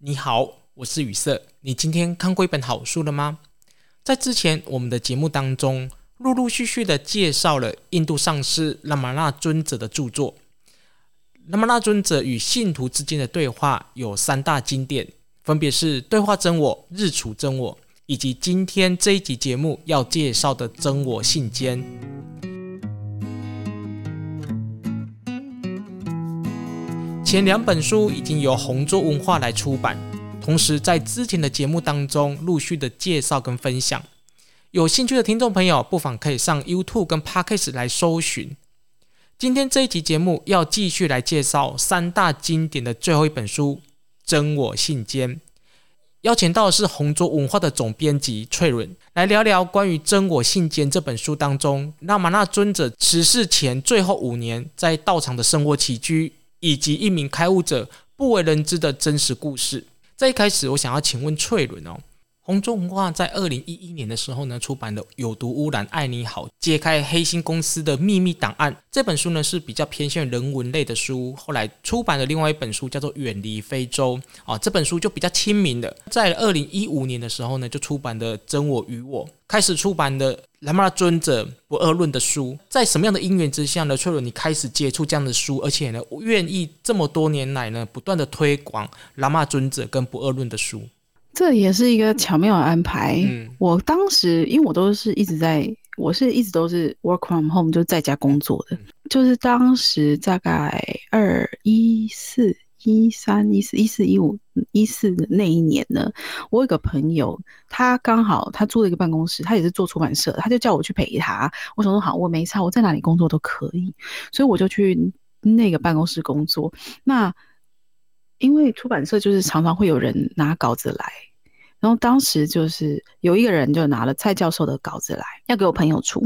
你好，我是雨色。你今天看过一本好书了吗？在之前我们的节目当中，陆陆续续的介绍了印度上师拉玛那尊者的著作。拉玛那尊者与信徒之间的对话有三大经典，分别是《对话真我》《日处真我》，以及今天这一集节目要介绍的《真我信笺》。前两本书已经由红桌文化来出版，同时在之前的节目当中陆续的介绍跟分享。有兴趣的听众朋友，不妨可以上 YouTube 跟 Podcast 来搜寻。今天这一集节目要继续来介绍三大经典的最后一本书《真我信笺》，邀请到的是红桌文化的总编辑翠伦，来聊聊关于《真我信笺》这本书当中那玛那尊者辞世前最后五年在道场的生活起居。以及一名开悟者不为人知的真实故事。在一开始，我想要请问翠伦哦。红中文化在二零一一年的时候呢，出版的《有毒污染爱你好》，揭开黑心公司的秘密档案。这本书呢是比较偏向人文类的书。后来出版的另外一本书叫做《远离非洲》啊，这本书就比较亲民的。在二零一五年的时候呢，就出版的《真我与我》，开始出版的喇嘛尊者不二论的书。在什么样的因缘之下呢？粹伦你开始接触这样的书，而且呢，愿意这么多年来呢，不断的推广喇嘛尊者跟不二论的书。这也是一个巧妙的安排。嗯，我当时因为我都是一直在，我是一直都是 work from home，就在家工作的。就是当时大概二一四一三一四一四一五一四的那一年呢，我有个朋友，他刚好他租了一个办公室，他也是做出版社，他就叫我去陪他。我想说好，我没差，我在哪里工作都可以，所以我就去那个办公室工作。那因为出版社就是常常会有人拿稿子来，然后当时就是有一个人就拿了蔡教授的稿子来，要给我朋友出，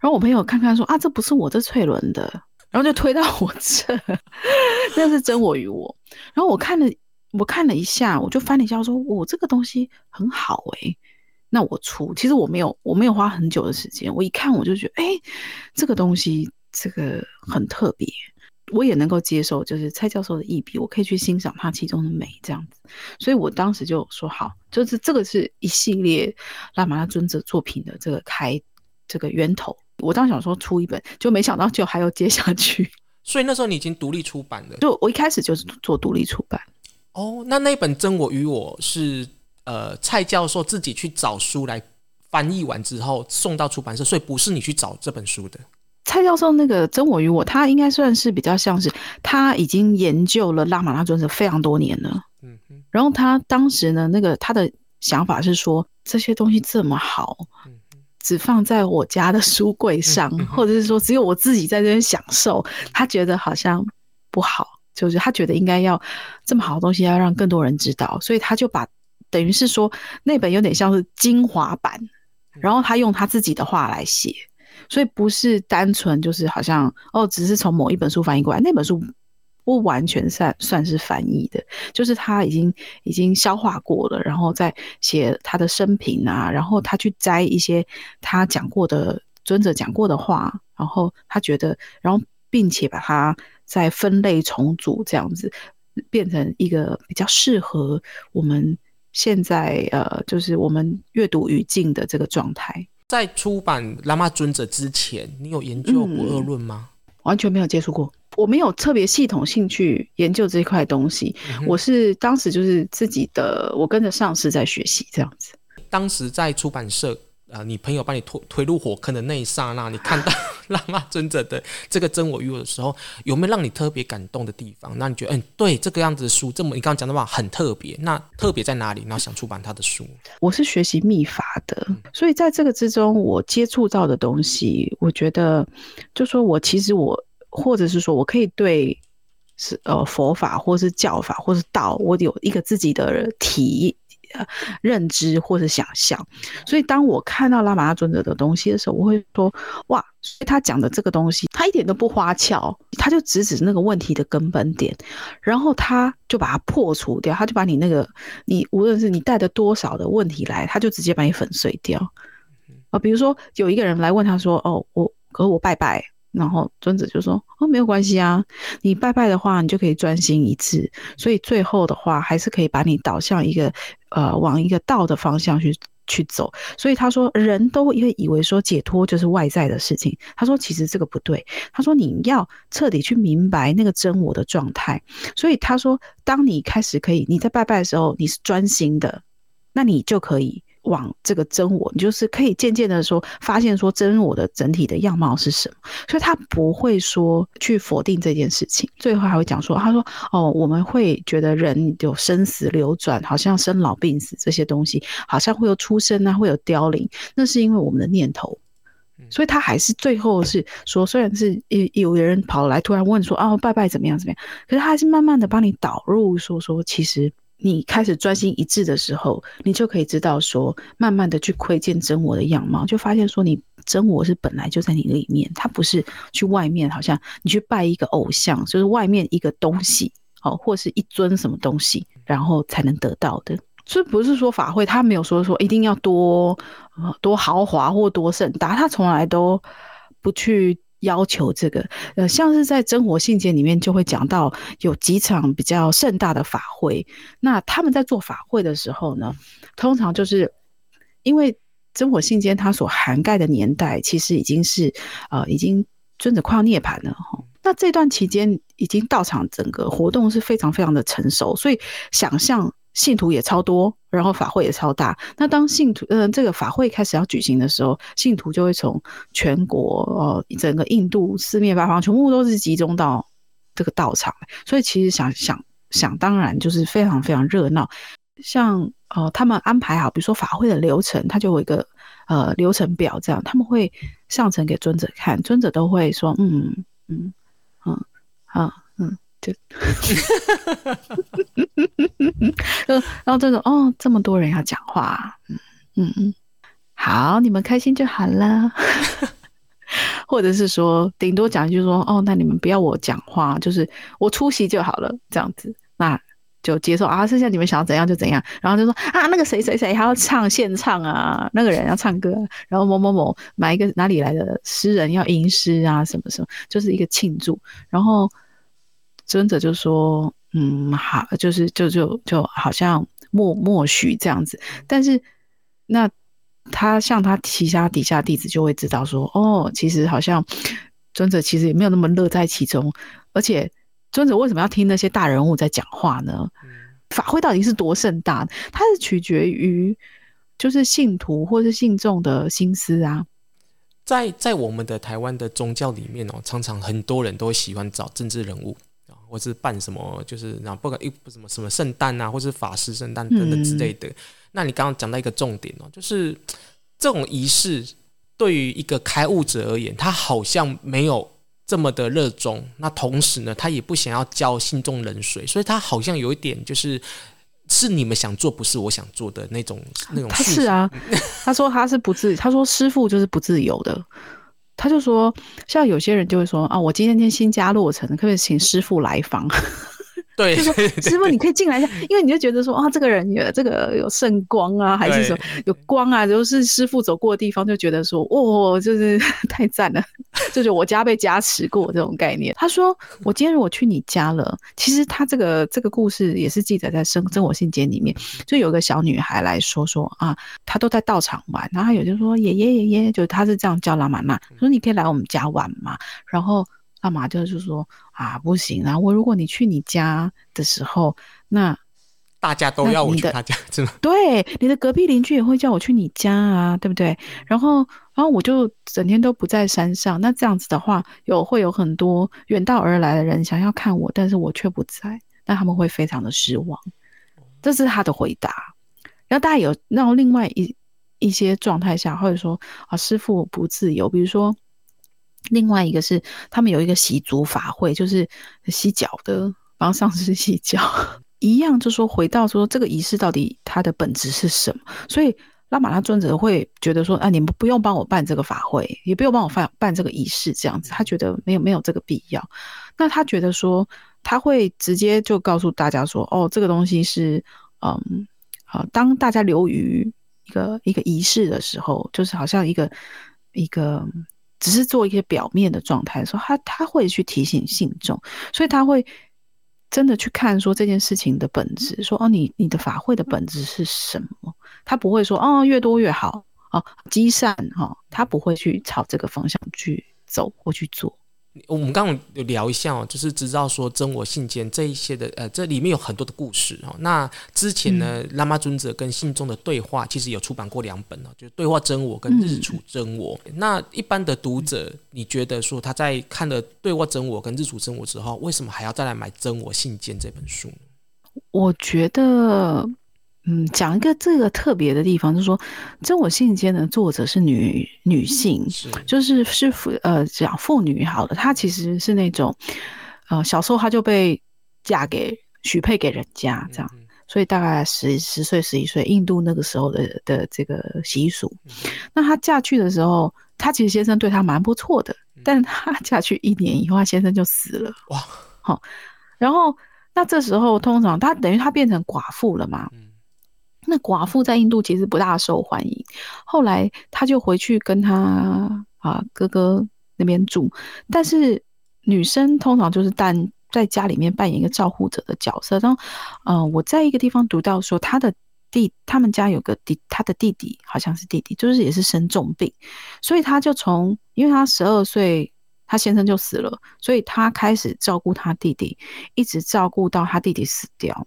然后我朋友看看说啊，这不是我这翠伦的，然后就推到我这，那是真我与我，然后我看了我看了一下，我就翻了一下说，我、这个东西很好诶、那我出，其实我没有我没有花很久的时间，我一看我就觉得，诶，这个东西这个很特别。我也能够接受，就是蔡教授的一笔，我可以去欣赏他其中的美，这样子。所以我当时就说好，就是这个是一系列拉玛那尊者作品的这个开这个源头。我当时想说出一本，就没想到就还要接下去。所以那时候你已经独立出版了？就我一开始就是做独立出版。哦，那那本《真我与我》是呃蔡教授自己去找书来翻译完之后送到出版社，所以不是你去找这本书的。蔡教授那个真我与我，他应该算是比较像是他已经研究了拉玛拉尊者非常多年了。嗯哼。然后他当时呢，那个他的想法是说，这些东西这么好，只放在我家的书柜上，或者是说只有我自己在这边享受，他觉得好像不好，就是他觉得应该要这么好的东西要让更多人知道，所以他就把等于是说那本有点像是精华版，然后他用他自己的话来写。所以不是单纯就是好像哦，只是从某一本书翻译过来，那本书不完全算算是翻译的，就是他已经已经消化过了，然后再写他的生平啊，然后他去摘一些他讲过的尊者讲过的话，然后他觉得，然后并且把它再分类重组，这样子变成一个比较适合我们现在呃，就是我们阅读语境的这个状态。在出版喇嘛尊者之前，你有研究不二论吗？嗯，完全没有接触过，我没有特别系统性去研究这一块东西。嗯。我是当时就是自己的，我跟着上司在学习这样子。当时在出版社。啊、呃，你朋友把你推推入火坑的那一刹那，你看到拉玛那尊者的这个真我与我的时候，有没有让你特别感动的地方？那你觉得，嗯，对，这个样子的书，这么你刚刚讲的话很特别，那特别在哪里？然后想出版他的书。我是学习秘法的，所以在这个之中，我接触到的东西，我觉得，就说我其实我，或者是说我可以对是呃佛法，或是教法，或是道，我有一个自己的体。认知或者想象，所以当我看到拉玛那尊者的东西的时候，我会说：哇，所以他讲的这个东西，他一点都不花俏，他就直指那个问题的根本点，然后他就把它破除掉，他就把你那个你无论是你带的多少的问题来，他就直接把你粉碎掉。啊，比如说有一个人来问他说：哦，我可是我拜拜，然后尊者就说：“哦，没有关系啊，你拜拜的话，你就可以专心一致，所以最后的话还是可以把你导向一个呃往一个道的方向去去走。”所以他说，人都会以为说解脱就是外在的事情。他说，其实这个不对。他说，你要彻底去明白那个真我的状态。所以他说，当你开始可以你在拜拜的时候，你是专心的，那你就可以。往这个真我，你就是可以渐渐的说，发现说真我的整体的样貌是什么，所以他不会说去否定这件事情。最后还会讲说，他说哦，我们会觉得人有生死流转，好像生老病死这些东西，好像会有出生啊，会有凋零，那是因为我们的念头。所以他还是最后是说，虽然是有有人跑来突然问说，哦，拜拜怎么样怎么样，可是他还是慢慢的帮你导入说说，其实。你开始专心一致的时候，你就可以知道说，慢慢的去窥见真我的样貌，就发现说，你真我是本来就在你里面，它不是去外面，好像你去拜一个偶像，就是外面一个东西，哦，或是一尊什么东西，然后才能得到的。这不是说法会，他没有说说一定要多多豪华或多盛大，他从来都不去。要求这个，呃，像是在真火信件里面就会讲到有几场比较盛大的法会。那他们在做法会的时候呢，通常就是因为真火信件它所涵盖的年代，其实已经是呃，已经尊者快要涅槃了哈。那这段期间，已经道场整个活动是非常非常的成熟，所以想象。信徒也超多，然后法会也超大。那当信徒，嗯、呃，这个法会开始要举行的时候，信徒就会从全国，哦，整个印度四面八方，全部都是集中到这个道场。所以其实想想想当然就是非常非常热闹。像哦、呃，他们安排好，比如说法会的流程，他就有一个呃流程表，这样他们会上呈给尊者看，尊者都会说，嗯嗯嗯嗯。嗯 就，然后这种哦，这么多人要讲话，嗯嗯嗯，好，你们开心就好了，或者是说，顶多讲一句说，哦，那你们不要我讲话，就是我出席就好了，这样子，那就接受啊，剩下你们想要怎样就怎样，然后就说啊，那个谁谁谁还要唱现唱啊，那个人要唱歌，然后某某某买一个哪里来的诗人要吟诗啊，什么什么，就是一个庆祝，然后。尊者就说：“嗯，好，就是就就就好像默默许这样子。但是，那他像他其他底下弟子就会知道说，哦，其实好像尊者其实也没有那么乐在其中。而且，尊者为什么要听那些大人物在讲话呢？法会到底是多盛大？它是取决于就是信徒或是信众的心思啊。在在我们的台湾的宗教里面哦，常常很多人都喜欢找政治人物。”或是办什么，就是那不管一什么什么圣诞啊，或是法师圣诞等等之类的。嗯、那你刚刚讲到一个重点哦，就是这种仪式对于一个开悟者而言，他好像没有这么的热衷。那同时呢，他也不想要浇信众冷水，所以他好像有一点就是是你们想做，不是我想做的那种那种。他是啊，他说他是不自，他说师傅就是不自由的。他就说，像有些人就会说啊，我今天天新家落成，可不可以请师傅来访？对，就说师傅，你可以进来一下，因为你就觉得说啊，这个人有这个有圣光啊，还是说有光啊，就是师傅走过的地方，就觉得说，哦，就是 太赞了，就是我家被加持过这种概念。他说，我今天如果去你家了，其实他这个这个故事也是记载在生真我信笺里面，就有个小女孩来说说啊，她都在道场玩，然后有就说爷爷爷爷，就他是这样叫拉玛那，说你可以来我们家玩嘛，然后。拉玛就是说啊，不行啊！我如果你去你家的时候，那大家都要我去他家，是吗？对，你的隔壁邻居也会叫我去你家啊，对不对？然后，然后我就整天都不在山上。那这样子的话，有会有很多远道而来的人想要看我，但是我却不在，那他们会非常的失望。这是他的回答。然后大家有那种另外一一些状态下，或者说啊，师傅不自由，比如说。另外一个是，他们有一个洗足法会，就是洗脚的，帮上师洗脚，一样就说回到说这个仪式到底它的本质是什么？所以拉玛拉尊者会觉得说，啊，你们不用帮我办这个法会，也不用帮我办办这个仪式，这样子，他觉得没有没有这个必要。那他觉得说，他会直接就告诉大家说，哦，这个东西是，嗯，好，当大家流于一个一个仪式的时候，就是好像一个一个。只是做一些表面的状态的时候，他他会去提醒信众，所以他会真的去看说这件事情的本质，说哦，你你的法会的本质是什么？他不会说哦，越多越好哦，积善哈，他不会去朝这个方向去走或去做。我们刚刚有聊一下哦，就是知道说真我信间这一些的，呃，这里面有很多的故事哦。那之前呢，嗯、喇嘛尊者跟信众的对话，其实有出版过两本哦，就是对话真我跟日处真我。嗯、那一般的读者，你觉得说他在看了对话真我跟日处真我之后，为什么还要再来买真我信间这本书呢？我觉得。嗯，讲一个这个特别的地方，就是说，真我信间的作者是女女性，是就是是妇呃讲妇女好了，她其实是那种呃小时候她就被嫁给许配给人家这样，嗯嗯，所以大概十十岁十一岁，印度那个时候的的这个习俗。嗯、那她嫁去的时候，她其实先生对她蛮不错的，嗯、但她嫁去一年以后，她先生就死了。哇，好，然后那这时候通常她等于她变成寡妇了嘛。嗯那寡妇在印度其实不大受欢迎，后来他就回去跟他啊哥哥那边住，但是女生通常就是但在家里面扮演一个照护者的角色。然后，嗯、呃，我在一个地方读到说，他的弟他们家有个弟，他的弟弟好像是弟弟，就是也是生重病，所以他就从因为他十二岁，他先生就死了，所以他开始照顾他弟弟，一直照顾到他弟弟死掉。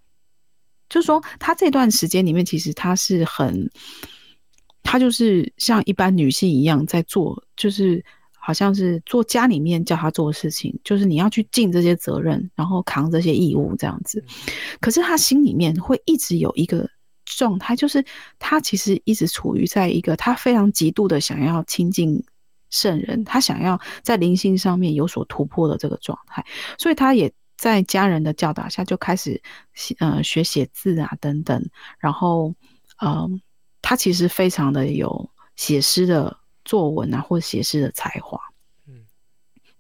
就是说，她这段时间里面，其实她是很，她就是像一般女性一样在做，就是好像是做家里面叫她做的事情，就是你要去尽这些责任，然后扛这些义务这样子。可是她心里面会一直有一个状态，就是他其实一直处于在一个他非常极度的想要亲近圣人，他想要在灵性上面有所突破的这个状态，所以他也。在家人的教导下，就开始写呃学写字啊等等，然后呃，他其实非常的有写诗的作文啊，或写诗的才华。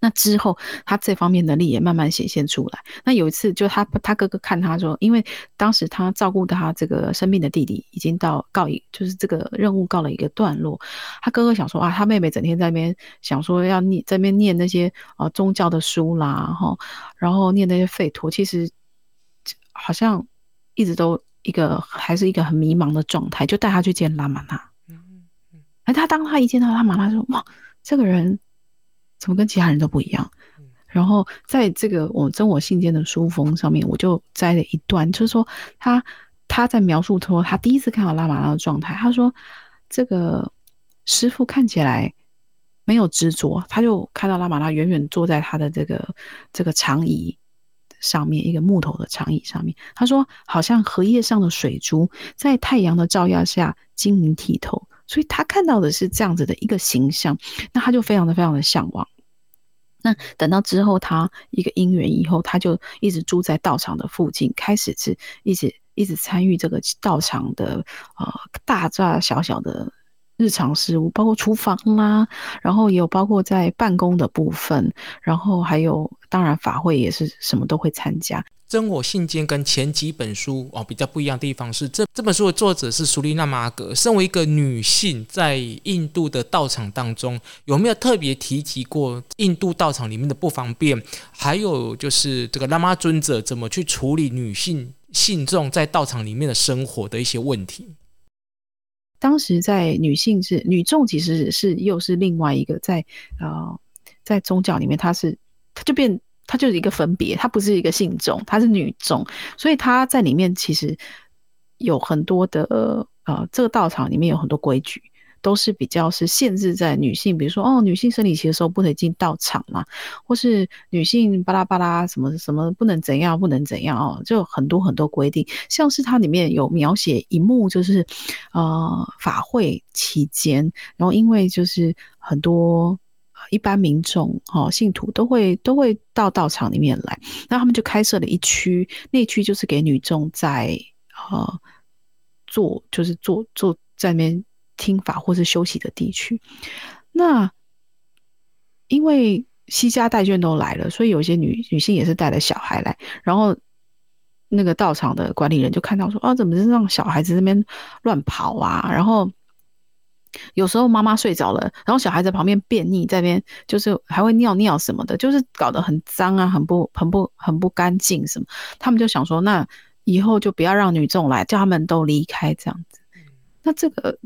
那之后，他这方面能力也慢慢显现出来。那有一次，就他他哥哥看他说，因为当时他照顾他这个生病的弟弟已经到告一，就是这个任务告了一个段落。他哥哥想说啊，他妹妹整天在那边想说要念，在那边念那些啊宗教的书啦，哈，然后念那些吠陀，其实好像一直都一个还是一个很迷茫的状态，就带他去见拉玛那。嗯嗯嗯。而他当他一见到拉玛那，说哇，这个人。怎么跟其他人都不一样？然后在这个我真我信件的书封上面，我就摘了一段，就是说他他在描述说他第一次看到拉玛拉的状态，他说这个师傅看起来没有执着，他就看到拉玛拉远远坐在他的这个这个长椅上面，一个木头的长椅上面，他说好像荷叶上的水珠在太阳的照耀下晶莹剔透。所以他看到的是这样子的一个形象，那他就非常的非常的向往。那等到之后，他一个因缘以后，他就一直住在道场的附近，开始是一直一直参与这个道场的呃大大小小的日常事务，包括厨房啦，然后也有包括在办公的部分，然后还有当然法会也是什么都会参加。真我信件跟前几本书哦比较不一样的地方是，这这本书的作者是苏丽娜玛格。身为一个女性，在印度的道场当中，有没有特别提及过印度道场里面的不方便？还有就是这个喇嘛尊者怎么去处理女性信众在道场里面的生活的一些问题？当时在女性是女众，其实是又是另外一个在呃在宗教里面，她是她就变。它就是一个分别，它不是一个信众，它是女种，所以它在里面其实有很多的呃，这个道场里面有很多规矩，都是比较是限制在女性，比如说哦，女性生理期的时候不能进道场嘛，或是女性巴拉巴拉什么什么不能怎样不能怎样哦，就很多很多规定，像是它里面有描写一幕，就是呃法会期间，然后因为就是很多。一般民众、哦信徒都会都会到道场里面来，那他们就开设了一区，那区就是给女众在呃坐，就是坐坐在那边听法或是休息的地区。那因为西家带眷都来了，所以有些女女性也是带着小孩来，然后那个道场的管理人就看到说，啊，怎么是让小孩子那边乱跑啊？然后有时候妈妈睡着了，然后小孩在旁边便溺，在那边就是还会尿尿什么的，就是搞得很脏啊，很不很不很不干净什么。他们就想说，那以后就不要让女众来，叫他们都离开这样子。那这个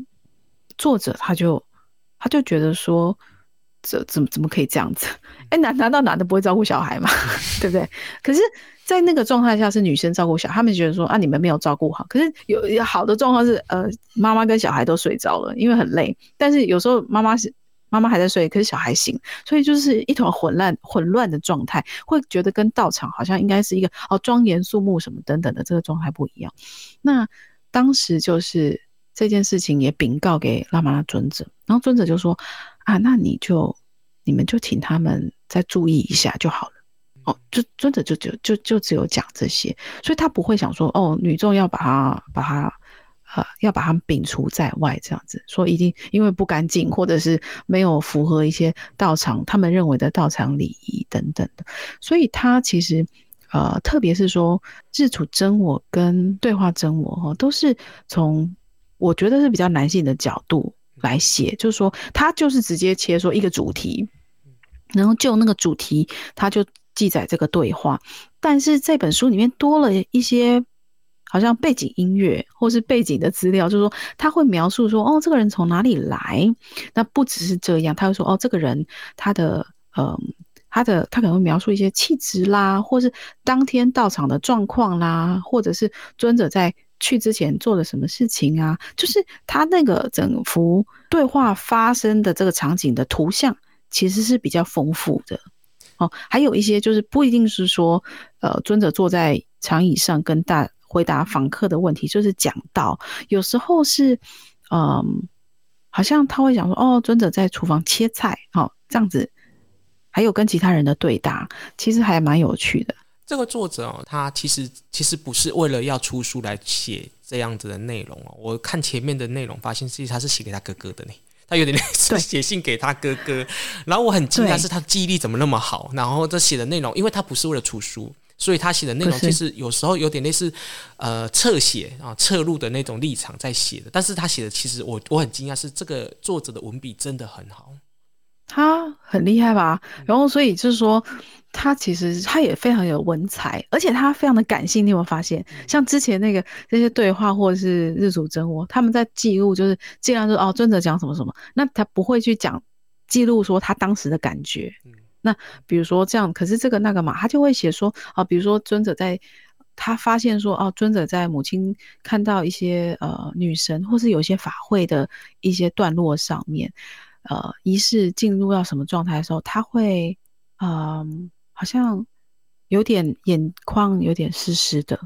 作者他就他就觉得说，这怎么怎么可以这样子？哎，难难道男的不会照顾小孩吗？对不对？可是。在那个状态下是女生照顾小孩，他们觉得说啊，你们没有照顾好。可是有有好的状况是，呃，妈妈跟小孩都睡着了，因为很累。但是有时候妈妈是妈妈还在睡，可是小孩醒，所以就是一团混乱混乱的状态，会觉得跟道场好像应该是一个哦庄严肃穆什么等等的这个状态不一样。那当时就是这件事情也禀告给拉玛拉尊者，然后尊者就说啊，那你就你们就请他们再注意一下就好了。哦，就尊者就就就就只有讲这些，所以他不会想说哦，女众要把他把他呃要把他们摒除在外这样子，说一定因为不干净，或者是没有符合一些道场他们认为的道场礼仪等等的，所以他其实呃，特别是说日处真我跟对话真我哈，都是从我觉得是比较男性的角度来写，就是说他就是直接切说一个主题，然后就那个主题他就。记载这个对话，但是这本书里面多了一些好像背景音乐或是背景的资料，就是说他会描述说，哦，这个人从哪里来？那不只是这样，他会说，哦，这个人他的，嗯，他的他可能会描述一些气质啦，或是当天到场的状况啦，或者是尊者在去之前做了什么事情啊，就是他那个整幅对话发生的这个场景的图像，其实是比较丰富的。哦，还有一些就是不一定是说，呃，尊者坐在长椅上跟大回答访客的问题，就是讲道。有时候是，嗯、好像他会讲说，哦，尊者在厨房切菜，哦，这样子，还有跟其他人的对答，其实还蛮有趣的。这个作者哦，他其实其实不是为了要出书来写这样子的内容哦。我看前面的内容，发现其实他是写给他哥哥的呢。他有点 类似写信给他哥哥，然后我很惊讶是他记忆力怎么那么好，然后这写的内容，因为他不是为了出书，所以他写的内容其实有时候有点类似呃侧写啊侧录的那种立场在写的，但是他写的其实我我很惊讶是这个作者的文笔真的很好，他很厉害吧？然后所以就是说。他其实他也非常有文采，而且他非常的感性。你有没有发现？像之前那个这些对话，或者是日主真我，他们在记录，就是尽量说哦，尊者讲什么什么，那他不会去讲记录说他当时的感觉。那比如说这样，可是这个那个嘛，他就会写说啊，比如说尊者在他发现说哦，尊者在母亲看到一些呃女神或是有些法会的一些段落上面，呃，仪式进入到什么状态的时候，他会嗯。呃好像有点眼眶有点湿湿的，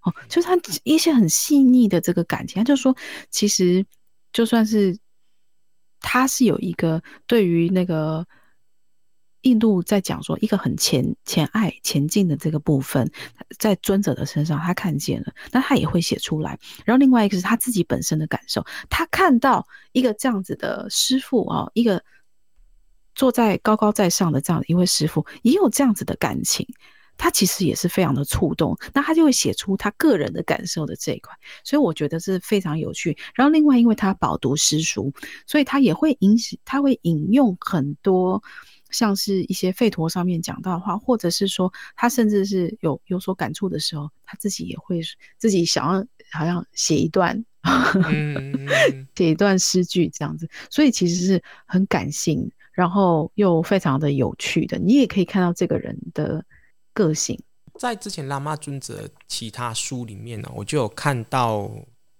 哦，就是他一些很细腻的这个感情，他就说，其实就算是他是有一个对于那个印度在讲说一个很前前爱前进的这个部分，在尊者的身上他看见了，那他也会写出来。然后另外一个是他自己本身的感受，他看到一个这样子的师傅啊，一个。坐在高高在上的这样一位师傅，也有这样子的感情，他其实也是非常的触动，那他就会写出他个人的感受的这一块，所以我觉得是非常有趣。然后另外，因为他饱读诗书，所以他也会引他会引用很多像是一些吠陀上面讲到的话，或者是说他甚至是有有所感触的时候，他自己也会自己想要好像写一段，写一段诗句这样子，所以其实是很感性。然后又非常的有趣的，你也可以看到这个人的个性。在之前拉玛尊者其他书里面呢，我就有看到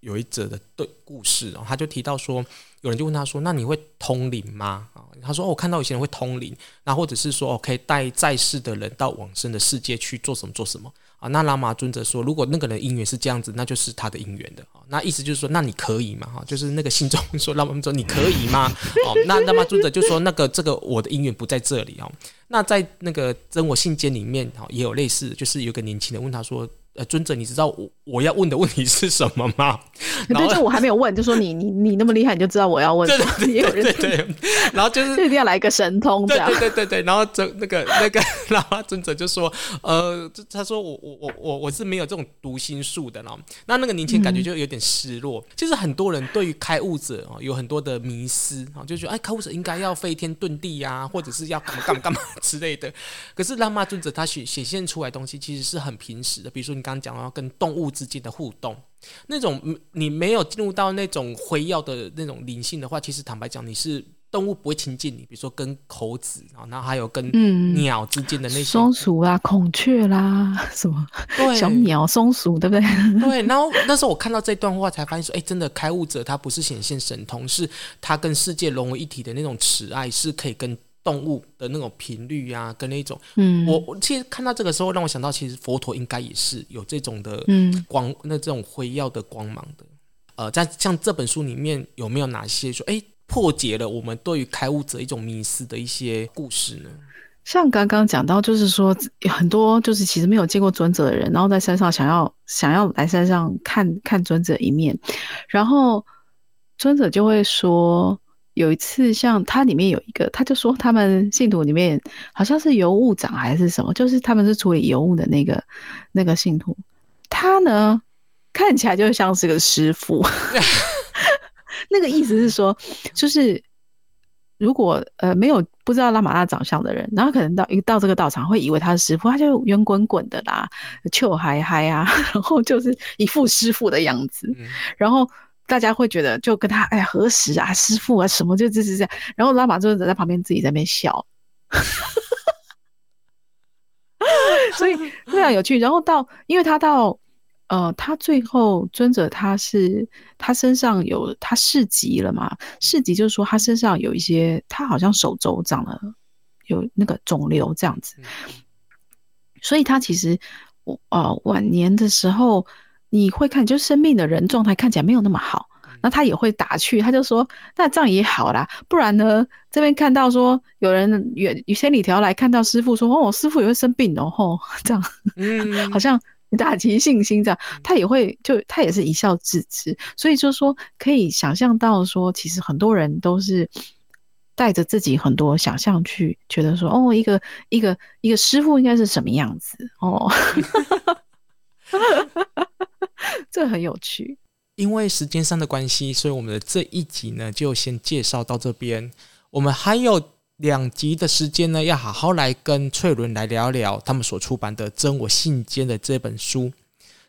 有一则的对故事哦，他就提到说，有人就问他说：“那你会通灵吗？”啊，他说：“哦，我看到有些人会通灵，那或者是说，我可以带在世的人到往生的世界去做什么做什么。”啊，那拉玛尊者说，如果那个人因缘是这样子，那就是他的因缘的啊。那意思就是说，那你可以吗？哈，就是那个信众说，拉玛说你可以吗？哦，那拉玛尊者就说，那个这个我的因缘不在这里哦。那在那个真我信笺里面，哈，也有类似，就是有个年轻人问他说，呃，尊者，你知道我我要问的问题是什么吗？对，就我还没有问，就说你你你那么厉害，你就知道我要问。对对对对 对。然后就是一定要来一个神通，这样。对对对对。然后这那个那个喇嘛尊者就说：“呃，他说我我我我我是没有这种读心术的。”然后那那个年轻人感觉就有点失落。其实很多人对于开悟者哦有很多的迷失啊，就觉得哎，开悟者应该要飞天遁地呀，或者是要干嘛干嘛干嘛之类的。可是喇嘛尊者他显显现出来的东西其实是很平实的，比如说你刚刚讲到跟动物之间的互动。那种你没有进入到那种辉耀的那种灵性的话，其实坦白讲，你是动物不会亲近你。比如说跟猴子啊，然后还有跟鸟之间的那些松鼠啦、孔雀啦，什么对小鸟、松鼠，对不对？对。然后那时候我看到这段话，才发现说，哎，真的开悟者他不是显现神通，是他跟世界融为一体的那种慈爱，是可以跟。动物的那种频率啊，跟那种，嗯，我我其实看到这个时候，让我想到，其实佛陀应该也是有这种的光，嗯、那这种辉耀的光芒的。呃，在像这本书里面，有没有哪些说，哎，破解了我们对于开悟者一种迷思的一些故事呢？像刚刚讲到，就是说很多就是其实没有见过尊者的人，然后在山上想要想要来山上看看尊者一面，然后尊者就会说。有一次，像他里面有一个，他就说他们信徒里面好像是邮务长还是什么，就是他们是处理邮务的那个那个信徒，他呢看起来就像是个师傅 那个意思是说，就是如果呃没有不知道拉玛拉长相的人，然后可能到一到这个道场会以为他是师傅，他就圆滚滚的啦，臭嗨嗨啊，然后就是一副师傅的样子，然后。大家会觉得就跟他哎呀何时啊师傅啊什么就这是这样，然后喇嘛尊者在旁边自己在那边笑，所以非常有趣。然后到因为他到呃他最后尊者他是他身上有他市集了嘛，市集就是说他身上有一些他好像手肘长了有那个肿瘤这样子，所以他其实呃晚年的时候。你会看，就是生病的人状态看起来没有那么好，那他也会打趣，他就说：“那这样也好啦，不然呢？这边看到说有人远千里迢来看到师傅说，哦，师傅也会生病哦，吼，这样，嗯，好像打击信心这样，他也会就他也是一笑置之，所以就是说可以想象到说，其实很多人都是带着自己很多想象去觉得说，哦，一个一个一个师傅应该是什么样子哦。”这很有趣，因为时间上的关系，所以我们的这一集呢就先介绍到这边。我们还有两集的时间呢，要好好来跟翠伦来聊聊他们所出版的《真我信笺》的这本书。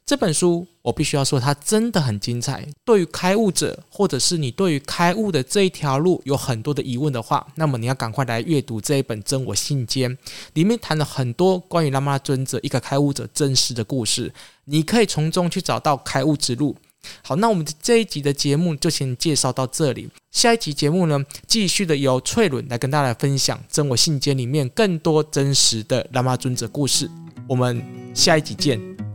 这本书我必须要说，它真的很精彩。对于开悟者，或者是你对于开悟的这一条路有很多的疑问的话，那么你要赶快来阅读这一本《真我信笺》，里面谈了很多关于喇嘛尊者一个开悟者真实的故事，你可以从中去找到开悟之路。好，那我们这一集的节目就先介绍到这里，下一集节目呢，继续的由翠伦来跟大家分享《真我信笺》里面更多真实的喇嘛尊者故事。我们下一集见。